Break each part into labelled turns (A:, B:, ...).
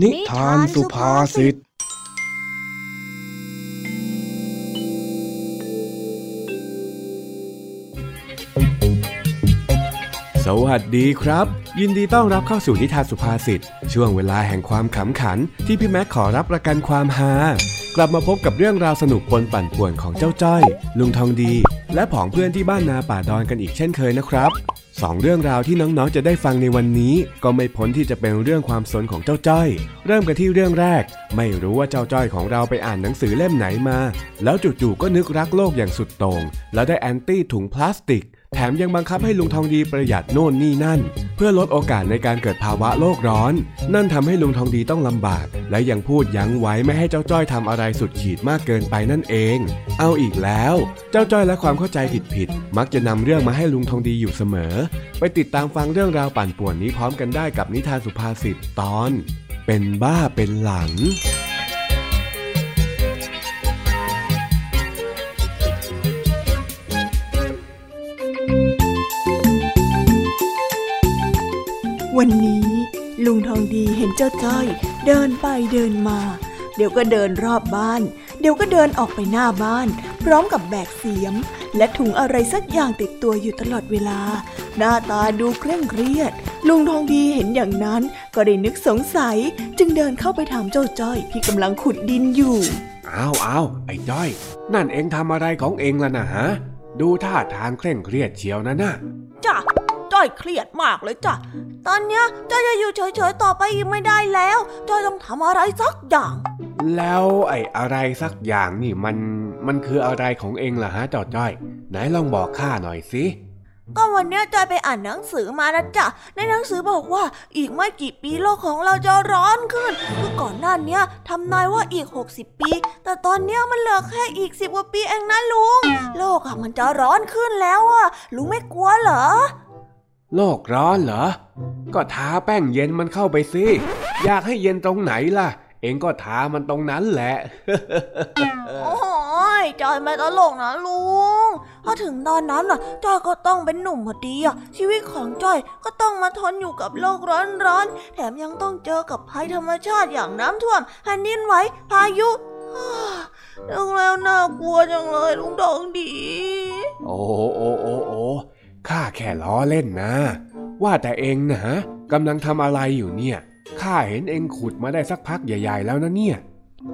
A: นิทานสุภาษิต
B: สวัสดีครับ ยินดีต้อนรับเข้าสู่นิทานสุภาษิตช่วงเวลาแห่งความขำขัน ที่พี่แม็กขอรับประกันความฮากลับมาพบกับเรื่องราวสนุกปนปั่นป่วนของเจ้าจ้อย ลุงทองดี และผองเพื่อนที่บ้านนาป่าดอนกันอีกเช่นเคยนะครับสองเรื่องราวที่น้องๆจะได้ฟังในวันนี้ ก็ไม่พ้นที่จะเป็นเรื่องความสนของเจ้าจ้อย เริ่มกันที่เรื่องแรก ไม่รู้ว่าเจ้าจ้อยของเราไปอ่านหนังสือเล่มไหนมา แล้วจู่ๆก็นึกรักโลกอย่างสุดโต่งแล้วได้แอนตี้ถุงพลาสติก แถมยังบังคับให้ลุงทองดีประหยัดโน่นนี่นั่น เพื่อลดโอกาสในการเกิดภาวะโลกร้อน นั่นทำให้ลุงทองดีต้องลำบาก และยังพูดยั้งไว้ไม่ให้เจ้าจ้อยทำอะไรสุดขีดมากเกินไปนั่นเอง เอาอีกแล้ว เจ้าจ้อยและความเข้าใจผิดๆมักจะนำเรื่องมาให้ลุงทองดีอยู่เสมอ ไปติดตามฟังเรื่องราวปั่นป่วนนี้พร้อมกันได้กับนิทานสุภาษิตตอน เป็นบ้าเป็นหลัง
C: วันนี้ลุงทองดีเห็นเจ้าจ้อยเดินไปเดินมา เดี๋ยวก็เดินรอบบ้าน เดี๋ยวก็เดินออกไปหน้าบ้าน พร้อมกับแบกเสียม และถุงอะไรสักอย่างติดตัวอยู่ตลอดเวลา หน้าตาดูเคร่งเครียด ลุงทองดีเห็นอย่างนั้นก็ได้นึกสงสัย จึงเดินเข้าไปถามเจ้าจ้อยที่กำลังขุดดินอยู่
B: อ้าวอ้าวไอ้จ้อย นั่นเองทำอะไรของเองล่ะนะฮะดูท่าทางเคร่งเครียดเชียวนะน่ะ
D: จ้ะจ้ อยเครียดมากเลยจ้ะ ตอนเนี้ยจ้อยจะอยู่เฉยๆต่อไปอีกไม่ได้แล้วจ้อยต้องทำอะไรสักอย่าง
B: แล้วไอ้อะไรสักอย่างนี่มันมันคืออะไรของเองล่ะฮะจอจ้อย ไหนลองบอกข้าหน่อยสิ
D: ก็วันเนี้ยจ้อยไปอ่านหนังสือมานะจ๊ะ ในหนังสือบอกว่าอีกไม่กี่ปีโลกของเราจะร้อนขึ้นคือก่อนหน้าเนี้ยทำนายว่าอีก 60 ปี แต่ตอนเนี้ยมันเหลือแค่อีกสิบกว่าปีเองนะลุง โลกอะมันจะร้อนขึ้นแล้วอะลุงไม่กลัวเหรอ
B: โลกร้อนเหรอ ก็ทาแป้งเย็นมันเข้าไปสิ อยากให้เย็นตรงไหนล่ะ เองก็ทามันตรงนั้นแหละ
D: โอ้ยจอยไม่ตลกนะลุงถ้าถึงตอนนั้นน่ะจอยก็ต้องเป็นหนุ่มพอดีอะ ชีวิตของจอยก็ต้องมาทนอยู่กับโลกร้อนๆ แถมยังต้องเจอกับภัยธรรมชาติอย่างน้ำท่วมแผ่นดินไหวพายุดูแล้วน่ากลัวจังเลยลุงทองดี
B: โอ้โอ้โอ้โอ้ ข้าแค่ล้อเล่นนะ ว่าแต่เองนะกำลังทำอะไรอยู่เนี่ย ข้าเห็นเองขุดมาได้สักพักใหญ่ ๆ แล้วนะเนี่ย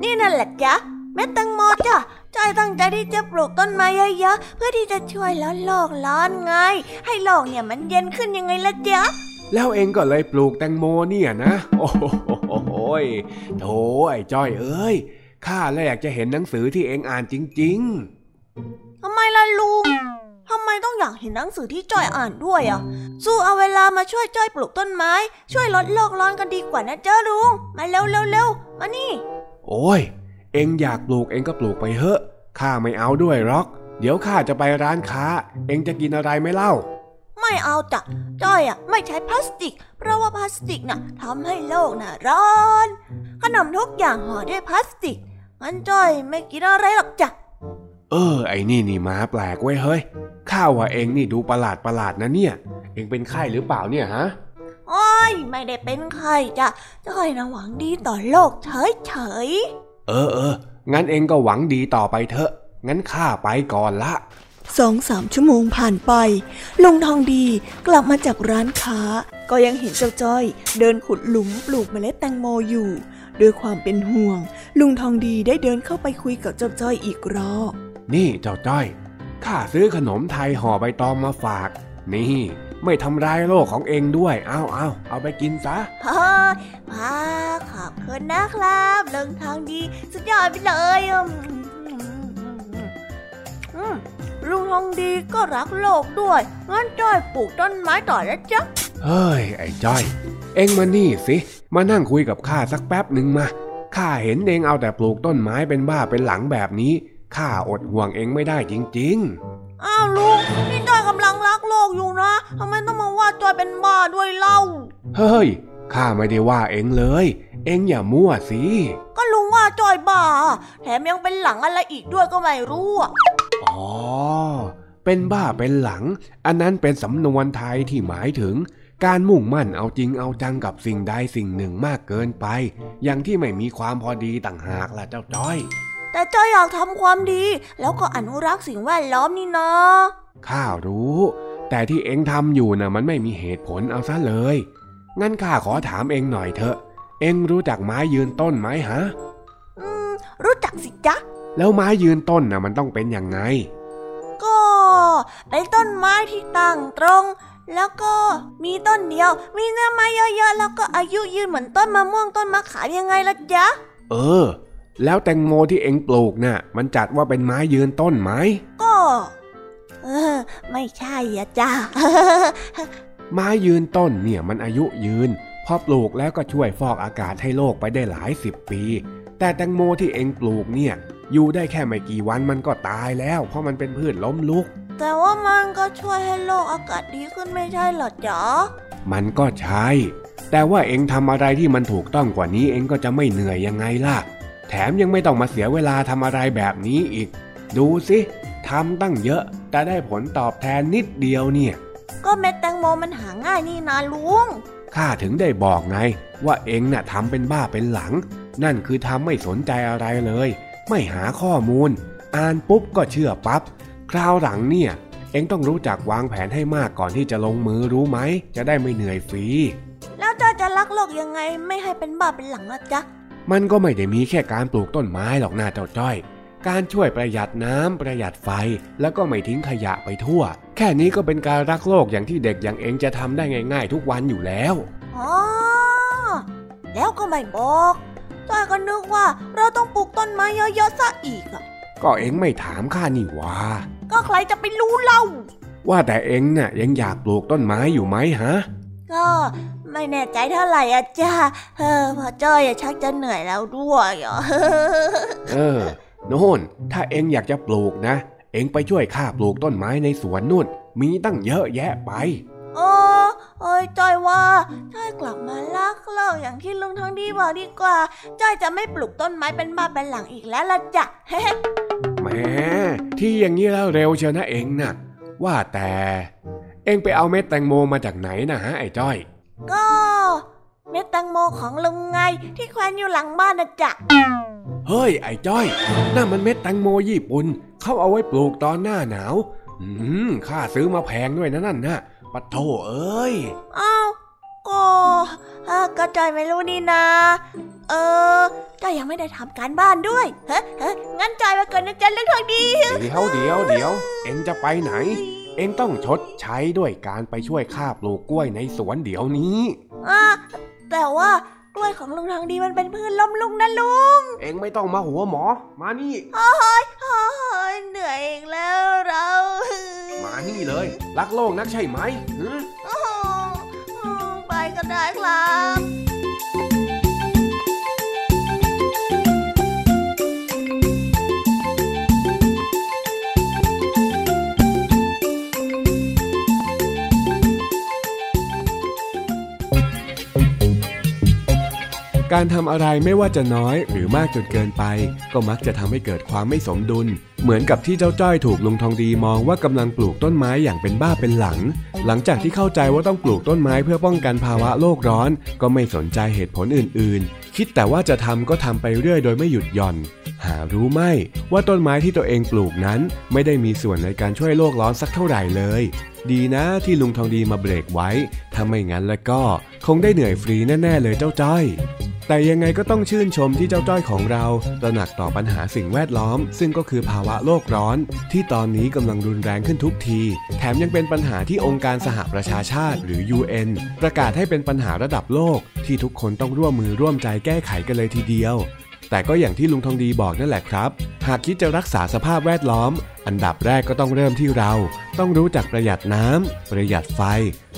D: นี่นั่นแหละจ๊ะเม็ดแตงโมจ้ะจอยตั้งใจที่จะปลูกต้นไม้เยอะๆเพื่อที่จะช่วยลดโลกร้อนไง ให้โลกเนี่ยมันเย็นขึ้นยังไงล่ะจ๊ะ
B: แล้วเองก็เลยปลูกแตงโมเนี่ยนะ โอ้โหยโถไอ้จ้อยเอ้ยข้าเลยอยากจะเห็นหนังสือที่เองอ่านจริง
D: ทำไมล่ะลุง ทำไมต้องอยากเห็นหนังสือที่จ้อยอ่านด้วยอะ สู้เอาเวลามาช่วยจ้อยปลูกต้นไม้ ช่วยลดโลกร้อนกันดีกว่านะเจ้าลุง มาเร็วเร็วเร็วมานี่
B: ๆโอ้ย เองอยากปลูกเองก็ปลูกไปเถอะ ข้าไม่เอาด้วยหรอก เดี๋ยวข้าจะไปร้านค้า เองจะกินอะไรไหม่เล่า
D: ไม่เอาจ้ะ จ้อยอะไม่ใช้พลาสติก เพราะว่าพลาสติกน่ะทำให้โลกน่ะร้อน ขนมทุกอย่างห่อด้วยพลาสติกงั้นจ้อยไม่กินอะไรหรอกจ้ะ
B: เออ ไอ้นี่นี่มาแปลกเว้ยเฮ้ย ข้าว่าเองนี่ดูประหลาดประหลาดนะเนี่ย เองเป็นไข้หรือเปล่าเนี่ยฮะ
D: โอ้ยไม่ได้เป็นใครจ้ะจ้อยนะหวังดีต่อโลกเฉยเฉย
B: เออเอองั้นเองก็หวังดีต่อไปเถอะ งั้นข้าไปก่อนละ
C: สองสามชั่วโมงผ่านไป ลุงทองดีกลับมาจากร้านค้า ก็ยังเห็นเจ้าจ้อย เดินขุดหลุมปลูกเมล็ดแตงโมอยู่ด้วยความเป็นห่วง ลุงทองดีได้เดินเข้าไปคุยกับเจ้าจ้อยอีกรอบ
B: นี่เจ้าจ้อย ข้าซื้อขนมไทยห่อใบตองมาฝาก นี่ ไม่ทำร้ายโลกของเองด้วย เอาเอาเอาไปกินซะ
D: ๆเฮ้ยมาขอบคุณนะครับเรื่องทางดี สุดยอดไปเลยลุงทองดีก็รักโลกด้วย งั้นจ้อยปลูกต้นไม้ต่อนะจ๊ะ
B: เฮ้ย ไอ้จ้อย เองมานี่สิ มานั่งคุยกับข้าสักแป๊บหนึ่งมา ข้าเห็นเองเอาแต่ปลูกต้นไม้เป็นบ้าเป็นหลังแบบนี้ ข้าอดห่วงเองไม่ได้จริง
D: อ้าวลุงนี่จ้อยกำลังรักโลกอยู่นะทำไมต้องมาว่าจ้อยเป็นบ้าด้วยเล่า
B: ๆเฮ้ยข้าไม่ได้ว่าเองเลย เองอย่ามั่วสิ
D: ก็ลุงว่าจ้อยบ้า แถมยังเป็นหลังอะไรอีกด้วยก็ไม่รู้อะ
B: อ๋อ เป็นบ้าเป็นหลัง อันนั้นเป็นสำนวนไทยที่หมายถึงการมุ่งมั่นเอาจริงเอาจังกับสิ่งใดสิ่งหนึ่งมากเกินไป อย่างที่ไม่มีความพอดีต่างหากล่ะเจ้าจ้อย
D: แต่จ้อยอยากทำความดี แล้วก็อนุรักษ์สิ่งแวดล้อมนี่นะ
B: ข้ารู้ แต่ที่เอ็งทำอยู่น่ะมันไม่มีเหตุผลเอาซะเลย งั้นข้าขอถามเอ็งหน่อยเถอะ เอ็งรู้จักไม้ยืนต้นไหมฮะ
D: อืม รู้จักสิจ๊ะ
B: แล้วไม้ยืนต้นน่ะมันต้องเป็นยังไง
D: ก็เป็นต้นไม้ที่ตั้งตรง แล้วก็มีต้นเดียว มีเนื้อไม้เยอะๆแล้วก็อายุยืนเหมือนต้นมะม่วงต้นมะขามยังไงล่ะจ๊ะ
B: เออ แล้วแตงโมที่เอ็งปลูกน่ะ มันจัดว่าเป็นไม้ยืนต้นไหม
D: ก็เออ ไม่ใช่อะจ้ะ
B: ไม้ยืนต้นเนี่ยมันอายุยืน พอปลูกแล้วก็ช่วยฟอกอากาศให้โลกไปได้หลายสิบปี แต่แตงโมที่เอ็งปลูกเนี่ย อยู่ได้แค่ไม่กี่วันมันก็ตายแล้ว เพราะมันเป็นพืชล้มลุก
D: แต่ว่ามันก็ช่วยให้โลกอากาศดีขึ้นไม่ใช่เหรอจ๊ะ
B: มันก็ใช่ แต่ว่าเอ็งทำอะไรที่มันถูกต้องกว่านี้เอ็งก็จะไม่เหนื่อยยังไงล่ะ แถมยังไม่ต้องมาเสียเวลาทำอะไรแบบนี้อีก ดูสิทำตั้งเยอะ แต่ได้ผลตอบแทนนิดเดียวเนี่ย
D: ก็เม็ดแตงโมมันหาง่ายนี่นะลุง
B: ข้าถึงได้บอกไง ว่าเอ็งน่ะทำเป็นบ้าเป็นหลัง นั่นคือทำไม่สนใจอะไรเลย ไม่หาข้อมูล อ่านปุ๊บก็เชื่อปับ๊บคราวหลังเนี่ย เอ็งต้องรู้จักวางแผนให้มากก่อนที่จะลงมือรู้ไหม จะได้ไม่เหนื่อยฟรี
D: แล้วจ้อยจะรักโลกยังไงไม่ให้เป็นบ้าเป็นหลังนะจ๊ะ
B: มันก็ไม่ได้มีแค่การปลูกต้นไม้หรอกนาเจ้าจ้อย การช่วยประหยัดน้ำประหยัดไฟ แล้วก็ไม่ทิ้งขยะไปทั่ว แค่นี้ก็เป็นการรักโลกอย่างที่เด็กอย่างเองจะทำได้ง่าย ๆ ทุกวันอยู่แล้ว
D: อ๋อแล้วก็ไม่บอกจ้อยก็นึกว่าเราต้องปลูกต้นไม้เยอะๆซะอีกอะ
B: ก็เองไม่ถามข้านี่หว่า
D: ก็ใครจะไปรู้เล่า
B: ว่าแต่เองน่ะยังอยากปลูกต้นไม้อยู่ไหมฮะ
D: ก็ ไม่แน่ใจเท่าไหร่อะจ้าเออพอจ้อยอะชักจะเหนื่อยแล้วด้วยอะ
B: เออโน่นถ้าเองอยากจะปลูกนะ เองไปช่วยข้าปลูกต้นไม้ในสวนนู่น มีตั้งเยอะแยะไป
D: โอ้เอ้ยจ้อยว่าจ้อยกลับมาลักโลกอย่างที่ลุงทองดีบอกดีกว่าจ้อยจะไม่ปลูกต้นไม้เป็นบ้าเป็นหลังอีกแล้วล่ะจ้ะ
B: แหมที่อย่างนี้แล้วเร็วเชียวนะเองน่ะว่าแต่ เองไปเอาเม็ดแตงโมมาจากไหนนะฮะไอ้จ้อย
D: ก็เม็ดแตงโมของลุงไงที่แขวนอยู่หลังบ้านนะจ๊ะ
B: เฮ้ย ไอ้จ้อยนั่นมันเม็ดแตงโมญี่ปุ่นเขาเอาไว้ปลูกตอนหน้าหนาว อืมข้าซื้อมาแพงด้วยนะนั่นนะปัดโถเอ้ย
D: อ้าวก็เอ่อก็จอยไม่รู้นี่นะ เออจอยยังไม่ได้ทำการบ้านด้วยเฮ้เฮ้งั้นจอยมาเกินนะจ๊ะเรื่องทางดี
B: เดี๋ยวเดี๋ยวเดี๋ยวเอ็งจะไปไหน เอ็งต้องชดใช้ด้วยการไปช่วยข้าปลูกกล้วยในสวนเดี๋ยวนี้
D: อะแต่ว่ากล้วยของลุงทางดีมันเป็นพืชล้มลุงนะลุง
B: เอ็งไม่ต้องมาหัวหมอ มานี่
D: โอ้ยโอ้ยเหนื่อยอีกแล้วเรา
B: มานี่เลย รักโลกนักใช่ไหมหึ
D: โอ้โหไปก็ได้ครับ
B: การทำอะไรไม่ว่าจะน้อยหรือมากจนเกินไป ก็มักจะทำให้เกิดความไม่สมดุล เหมือนกับที่เจ้าจ้อยถูกลุงทองดีมองว่ากำลังปลูกต้นไม้อย่างเป็นบ้าเป็นหลัง หลังจากที่เข้าใจว่าต้องปลูกต้นไม้เพื่อป้องกันภาวะโลกร้อน ก็ไม่สนใจเหตุผลอื่น ๆ คิดแต่ว่าจะทำก็ทำไปเรื่อยโดยไม่หยุดหย่อน หารู้ไหมว่าต้นไม้ที่ตัวเองปลูกนั้น ไม่ได้มีส่วนในการช่วยโลกร้อนสักเท่าไหร่เลยดีนะที่ลุงทองดีมาเบรกไว้ ถ้าไม่งั้นแล้วก็ คงได้เหนื่อยฟรีแน่ ๆ เลยเจ้าจ้อย แต่ยังไงก็ต้องชื่นชมที่เจ้าจ้อยของเรา ตระหนักต่อปัญหาสิ่งแวดล้อม ซึ่งก็คือภาวะโลกร้อน ที่ตอนนี้กำลังรุนแรงขึ้นทุกที แถมยังเป็นปัญหาที่องค์การสหประชาชาติหรือ UN ประกาศให้เป็นปัญหาระดับโลก ที่ทุกคนต้องร่วมมือร่วมใจแก้ไขกันเลยทีเดียวแต่ก็อย่างที่ลุงทองดีบอกนั่นแหละครับ หากคิดจะรักษาสภาพแวดล้อม อันดับแรกก็ต้องเริ่มที่เรา ต้องรู้จักประหยัดน้ำประหยัดไฟ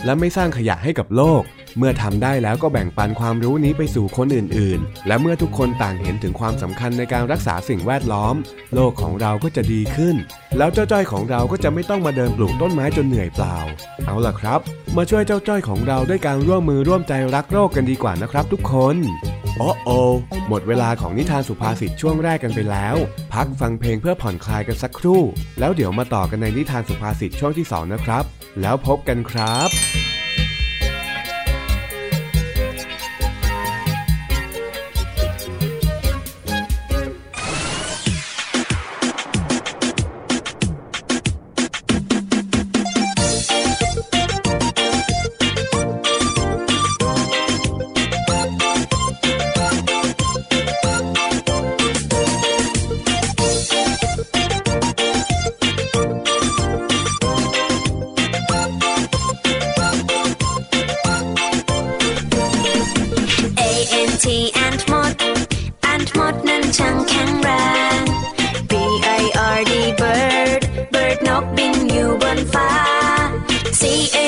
B: และไม่สร้างขยะให้กับโลก เมื่อทำได้แล้วก็แบ่งปันความรู้นี้ไปสู่คนอื่นๆ และเมื่อทุกคนต่างเห็นถึงความสำคัญในการรักษาสิ่งแวดล้อม โลกของเราก็จะดีขึ้น แล้วเจ้าจ้อยของเราก็จะไม่ต้องมาเดินปลูกต้นไม้จนเหนื่อยเปล่า เอาล่ะครับ มาช่วยเจ้าจ้อยของเราด้วยการร่วมมือร่วมใจรักโลกกันดีกว่านะครับ ทุกคนโอ้โอหมดเวลาของนิทานสุภาษิตช่วงแรกกันไปแล้ว พักฟังเพลงเพื่อผ่อนคลายกันสักครู่แล้วเดี๋ยวมาต่อกันในนิทานสุภาษิตช่วงที่สองนะครับ แล้วพบกันครับ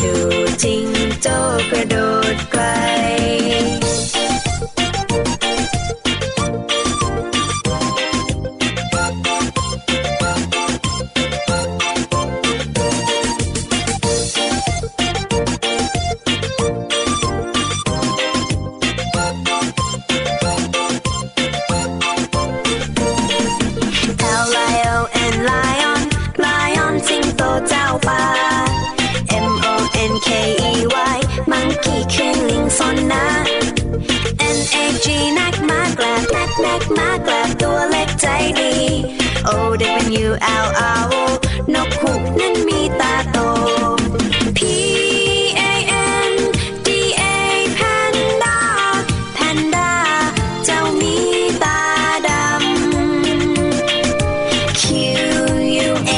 E: ดู วแอลเอานกขุกนั้นมีตาโต P A N D A แพนด้าแพนด้าเจ้ามีตาดำ Q U A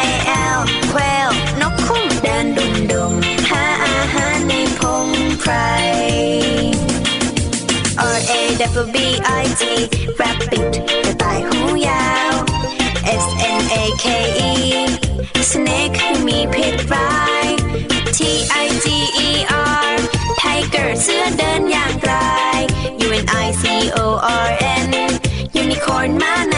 E: I L แควลนกคุ้เดินดุมดมหาอาหารในพงไพร rabbit E สเน็กมีพิษร้าย T I G E R ไทเกอร์เสื้อเดินอย่างไร U N I C O R N Unicorn มาใน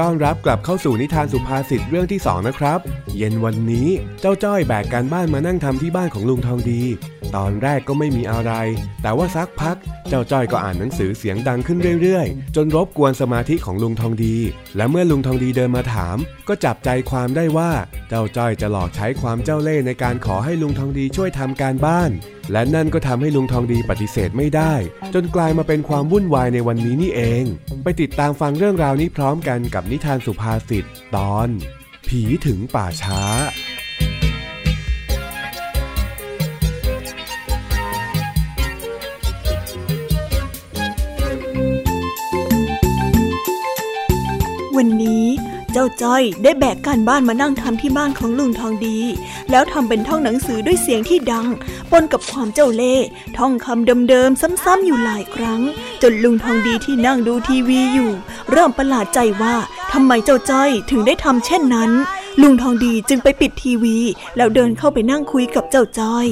B: ต้อนรับกลับเข้าสู่นิทานสุภาษิตเรื่องที่สองนะครับ เย็นวันนี้เจ้าจ้อยแบกการบ้านมานั่งทำที่บ้านของลุงทองดี ตอนแรกก็ไม่มีอะไร แต่ว่าสักพัก เจ้าจ้อยก็อ่านหนังสือเสียงดังขึ้นเรื่อยๆ จนรบกวนสมาธิของลุงทองดี และเมื่อลุงทองดีเดินมาถาม ก็จับใจความได้ว่า เจ้าจ้อยจะหลอกใช้ความเจ้าเล่ห์ในการขอให้ลุงทองดีช่วยทำการบ้าน และนั่นก็ทำให้ลุงทองดีปฏิเสธไม่ได้ จนกลายมาเป็นความวุ่นวายในวันนี้นี่เอง ไปติดตามฟังเรื่องราวนี้พร้อมกันกับนิทานสุภาษิตตอน ผีถึงป่าช้า
C: วันนี้เจ้าจ้อยได้แบกการบ้านมานั่งทำที่บ้านของลุงทองดี แล้วทำเป็นท่องหนังสือด้วยเสียงที่ดัง ปนกับความเจ้าเล่ห์ท่องคำเดิมๆซ้ำๆอยู่หลายครั้ง จนลุงทองดีที่นั่งดูทีวีอยู่ เริ่มประหลาดใจว่าทำไมเจ้าจ้อยถึงได้ทำเช่นนั้น ลุงทองดีจึงไปปิดทีวี แล้วเดินเข้าไปนั่งคุยกับเจ้าจ้อย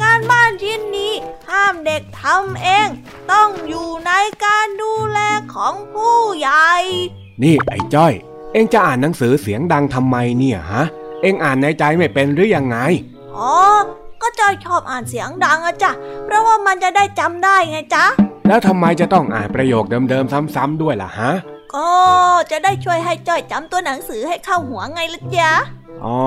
D: การบ้านชิ้นนี้ห้ามเด็กทำเอง ต้องอยู่ในการดูแลของผู้ใหญ่
B: นี่ไอ้จ้อย เอ็งจะอ่านหนังสือเสียงดังทำไมเนี่ยฮะ เอ็งอ่านในใจไม่เป็นหรือยังไง
D: อ๋อ ก็จอยชอบอ่านเสียงดังอะจ้ะ เพราะว่ามันจะได้จำได้ไงจ๊ะ
B: แล้วทำไมจะต้องอ่านประโยคเดิมๆซ้ำๆด้วยล่ะฮะ
D: ก็จะได้ช่วยให้จ้อยจำตัวหนังสือให้เข้าหัวไงล่ะจ๊ะ
B: อ๋อ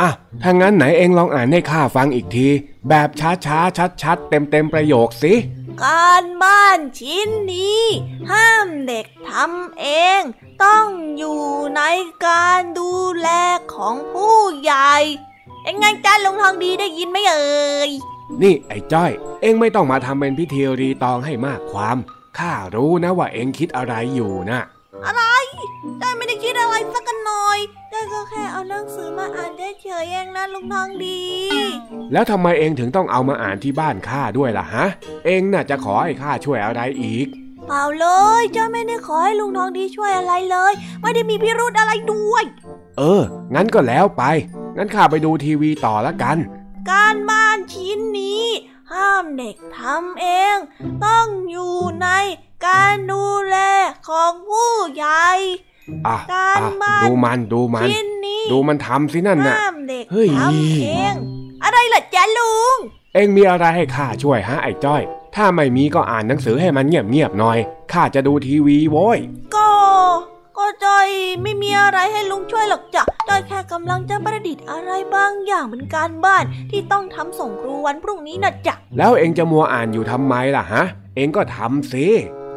B: อะ ถ้างั้นไหนเอ็งลองอ่านให้ข้าฟังอีกที แบบช้าๆ ชัดๆ เต็มๆ ประโยคสิ
D: การบ้านชิ้นนี้ ห้ามเด็กทำเอง ต้องอยู่ในการดูแลของผู้ใหญ่ เอ็งไงจ้าลุงทองดีได้ยินไหมเอ่ย
B: นี่ไอ้จ้อย เอ็งไม่ต้องมาทำเป็นพิธีรีตองให้มากความ ข้ารู้นะว่าเอ็งคิดอะไรอยู่นะ
D: อะไรได้ไม่ได้คิดอะไรสักหน่อยได้ก็แค่เอาหนังสือมาอ่านเฉยๆเองนะลุงทองดี
B: แล้วทำไมเอ็งถึงต้องเอามาอ่านที่บ้านข้าด้วยล่ะฮะ เอ็งน่ะจะขอให้ข้าช่วยอะไรอีก
D: เปล่าเลยจ้าไม่ได้ขอให้ลุงทองดีช่วยอะไรเลย ไม่ได้มีพิรุธอะไรด้วย
B: เออ งั้นก็แล้วไป งั้นข้าไปดูทีวีต่อละกัน
D: การบ้านชิ้นนี้ ห้ามเด็กทำเอง ต้องอยู่ในการดูแลของผู้ใหญ่
B: อะ
D: การ
B: อะ
D: บ้าน
B: ดูมันดูมัน
D: ชิ้นนี้
B: ดูมันทำสินั่นน่ะ
D: ห้ามเด็ก
B: เฮ้ย
D: ทำเอง อะไรล่ะจ๊ะลุง
B: เอ็งมีอะไรให้ข้าช่วยฮะไอ้จ้อยถ้าไม่มีก็อ่านหนังสือให้มันเงียบๆหน่อย ข้าจะดูทีวีโว้ย
D: ก็ก็ จอยไม่มีอะไรให้ลุงช่วยหรอกจ้ะจอยแค่กำลังจะประดิษฐ์อะไรบางอย่างเป็นการบ้านที่ต้องทำส่งครูวันพรุ่งนี้นะจ๊ะ
B: แล้วเอ็งจะมัวอ่านอยู่ทำไมล่ะฮะ เอ็งก็ทำสิ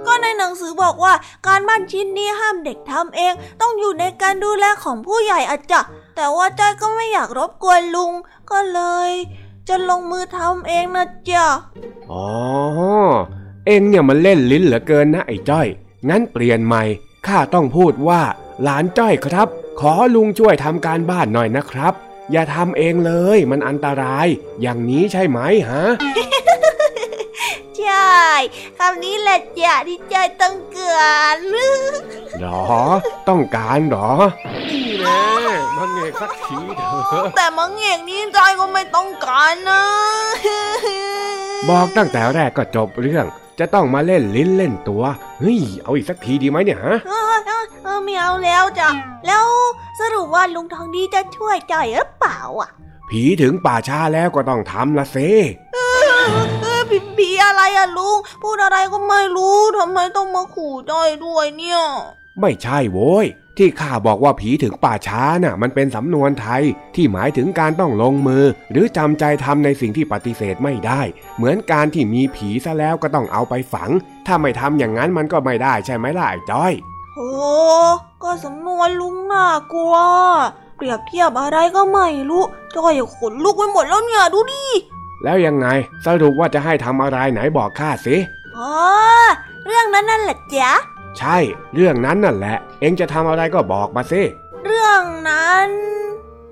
D: ก็ในหนังสือบอกว่าการบ้านชิ้นนี้ห้ามเด็กทำเอง ต้องอยู่ในการดูแลของผู้ใหญ่อะจ้ะแต่ว่าจอยก็ไม่อยากรบกวนลุง ก็เลย จะลงมือทำเองนะจ๊ะ
B: อ๋อเอ็งเนี่ยมันเล่นลิ้นเหลือเกินนะไอ้จ้อย งั้นเปลี่ยนใหม่ ข้าต้องพูดว่า หลานจ้อยครับ ขอลุงช่วยทำการบ้านหน่อยนะครับ อย่าทำเองเลยมันอันตราย อย่างนี้ใช่ไหมฮะ
D: ใช่คำนี้แหละจ้ะที่จอยต้องเกิด
B: หรอ ต้องการหรอ นี่แน่มันเงกสักทีเถอะ
D: แต่มังเอกนี้จอยก็ไม่ต้องการนะ
B: บอกตั้งแต่แรกก็จบเรื่อง จะต้องมาเล่นลิ้นเล่นตัว เฮ้ย เอาอีกสักทีดีไหมเนี่ยฮะ
D: เออเออเออไม่เอาแล้วจ้ะ แล้วสรุปว่าลุงทองดีจะช่วยจอยหรือเปล่าอะ
B: ผีถึงป่าช้าแล้วก็ต้องทำละเซ
D: เออผีผีอะไรอะลุง พูดอะไรก็ไม่รู้ทำไมต้องมาขู่จอยด้วยเนี่ย
B: ไม่ใช่โว้ย ที่ข้าบอกว่าผีถึงป่าช้าน่ะ มันเป็นสำนวนไทยที่หมายถึงการต้องลงมือ หรือจำใจทำในสิ่งที่ปฏิเสธไม่ได้ เหมือนการที่มีผีซะแล้วก็ต้องเอาไปฝัง ถ้าไม่ทำอย่างนั้นมันก็ไม่ได้ใช่ไหมล่ะไอ้จ้อย
D: โอ้ก็สำนวนลุงน่ากลัว เปรียบเทียบอะไรก็ไม่รู้จอยขนลุกไปหมดแล้วเนี่ยดูดิ
B: แล้วยังไงสรุปว่าจะให้ทำอะไรไหนบอกข้าสิ
D: อ๋อเรื่องนั้นนั่นแหละจ๊ะ
B: ใช่ เรื่องนั้นนั่นแหละ เอ็งจะทำอะไรก็บอกมาสิ
D: เรื่องนั้น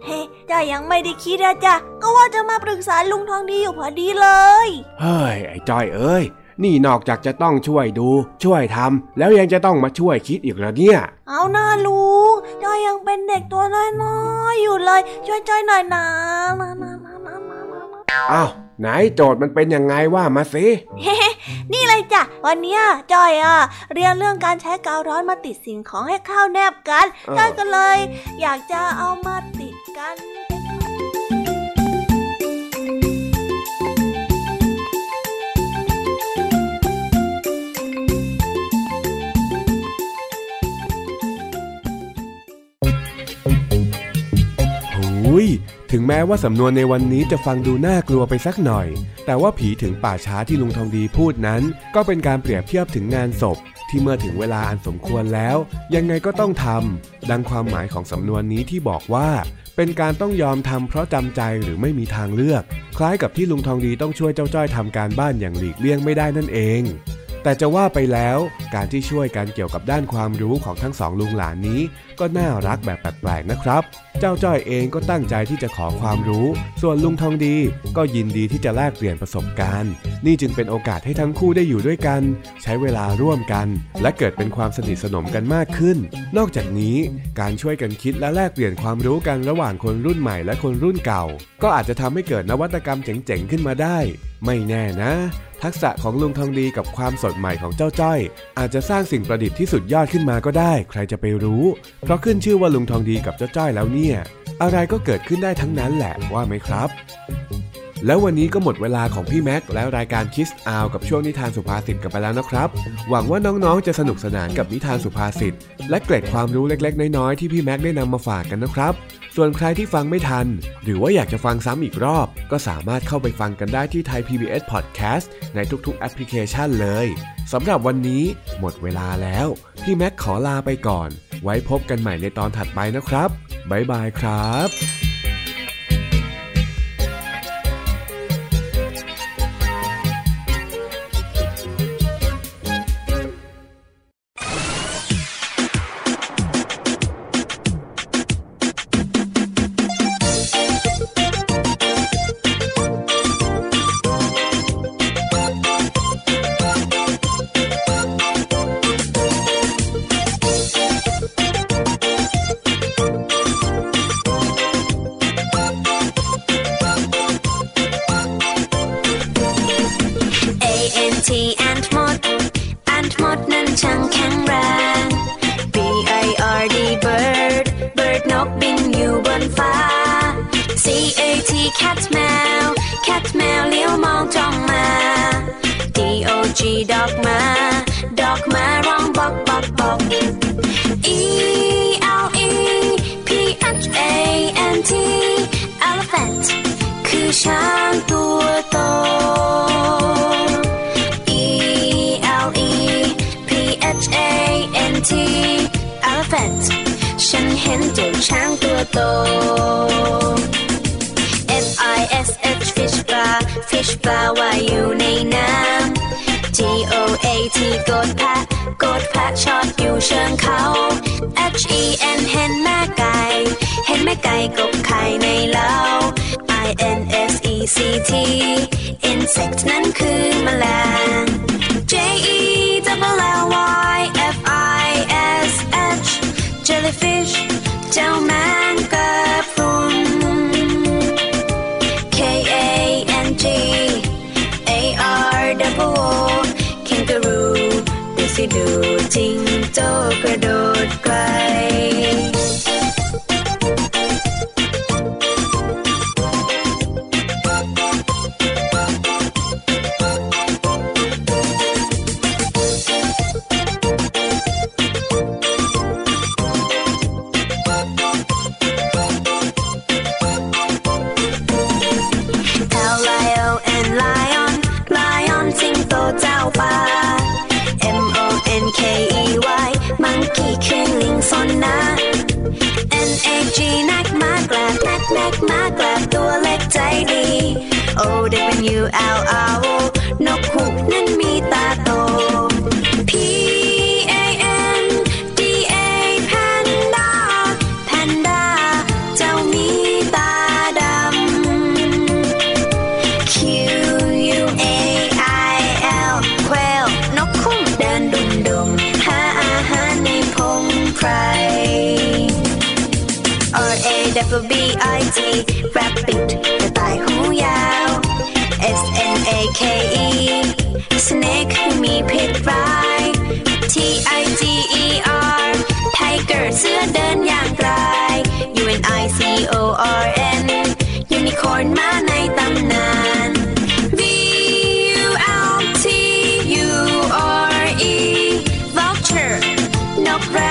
D: เฮ้จ้ายังไม่ได้คิดอะจ้ะก็ว่าจะมาปรึกษาลุงทองดีอยู่พอดีเลย
B: เฮ้ย ไอ้จ้อยเอ้ย นี่นอกจากจะต้องช่วยดู ช่วยทำแล้วยังจะต้องมาช่วยคิดอีกเหรอเนี่ย
D: เอาหน้าลุงจอยยังเป็นเด็กตัวน้อยๆอยู่เลย ช่วยจอยหน่อยนะนะนะนะนะนะนะ
B: อ้าวไหนโจทย์มันเป็นยังไงว่ามาสิ
D: น นี่เลยจ้ะวันนี้จอยอะเรียนเรื่องการใช้กาวร้อนมาติดสิ่งของให้เข้าแนบกันจอยก็เลย อยากจะเอามาติดกัน
B: ถึงแม้ว่าสำนวนในวันนี้จะฟังดูน่ากลัวไปสักหน่อย แต่ว่าผีถึงป่าช้าที่ลุงทองดีพูดนั้น ก็เป็นการเปรียบเทียบถึงงานศพ ที่เมื่อถึงเวลาอันสมควรแล้ว ยังไงก็ต้องทำดังความหมายของสำนวนนี้ที่บอกว่า เป็นการต้องยอมทำเพราะจำใจหรือไม่มีทางเลือก คล้ายกับที่ลุงทองดีต้องช่วยเจ้าจ้อยทำการบ้านอย่างหลีกเลี่ยงไม่ได้นั่นเอง แต่จะว่าไปแล้วการที่ช่วยกันเกี่ยวกับด้านความรู้ของทั้งสองลุงหลานนี้ ก็น่ารักแบบแปลกๆนะครับ เจ้าจ้อยเองก็ตั้งใจที่จะขอความรู้ ส่วนลุงทองดีก็ยินดีที่จะแลกเปลี่ยนประสบการณ์ นี่จึงเป็นโอกาสให้ทั้งคู่ได้อยู่ด้วยกัน ใช้เวลาร่วมกัน และเกิดเป็นความสนิทสนมกันมากขึ้น นอกจากนี้การช่วยกันคิดและแลกเปลี่ยนความรู้กันระหว่างคนรุ่นใหม่และคนรุ่นเก่า ก็อาจจะทำให้เกิดนวัตกรรมเจ๋งๆขึ้นมาได้ ไม่แน่นะ ทักษะของลุงทองดีกับความสดใหม่ของเจ้าจ้อย อาจจะสร้างสิ่งประดิษฐ์ที่สุดยอดขึ้นมาก็ได้ ใครจะไปรู้ เพราะขึ้นชื่อว่าลุงทองดีกับเจ้าจ้อยแล้วเนี่ย อะไรก็เกิดขึ้นได้ทั้งนั้นแหละว่าไหมครับแล้ววันนี้ก็หมดเวลาของพี่แม็กและรายการคิสอาวกับช่วงนิทานสุภาษิตกันไปแล้วนะครับ หวังว่าน้องๆจะสนุกสนานกับนิทานสุภาษิตและเกร็ดความรู้เล็กๆ น้อยๆที่พี่แม็กได้นำมาฝากกันนะครับ ส่วนใครที่ฟังไม่ทัน หรือว่าอยากจะฟังซ้ำอีกรอบ ก็สามารถเข้าไปฟังกันได้ที่ไทย PBS Podcast ในทุกๆแอปพลิเคชันเลยสำหรับวันนี้หมดเวลาแล้ว พี่แม็กขอลาไปก่อน ไว้พบกันใหม่ในตอนถัดไปนะครับบ๊ายบายครับ
E: อยู่บนฟ้า C A T cat แมว cat แมวเลี้ยวมองจ้องมา D O G dog มา dog มาร้องบอกบอกบอก E L E P H A N T elephant คือช้างตัวโต E L E P H A N T elephant ฉันเห็นจมูกช้างตัวโต fish fish ปลา fish ปลาว่ายอยู่ในน้ำ G O A T กดแพะกดแพะชอดอยู่เชิงเขา H E N เห็นแม่ไก่ เห็นแม่ไก่กบไข่ในเล้า I N S E C T insect นั้นคือแมลง J E จิงโจ้กระโดดไกล out. friend.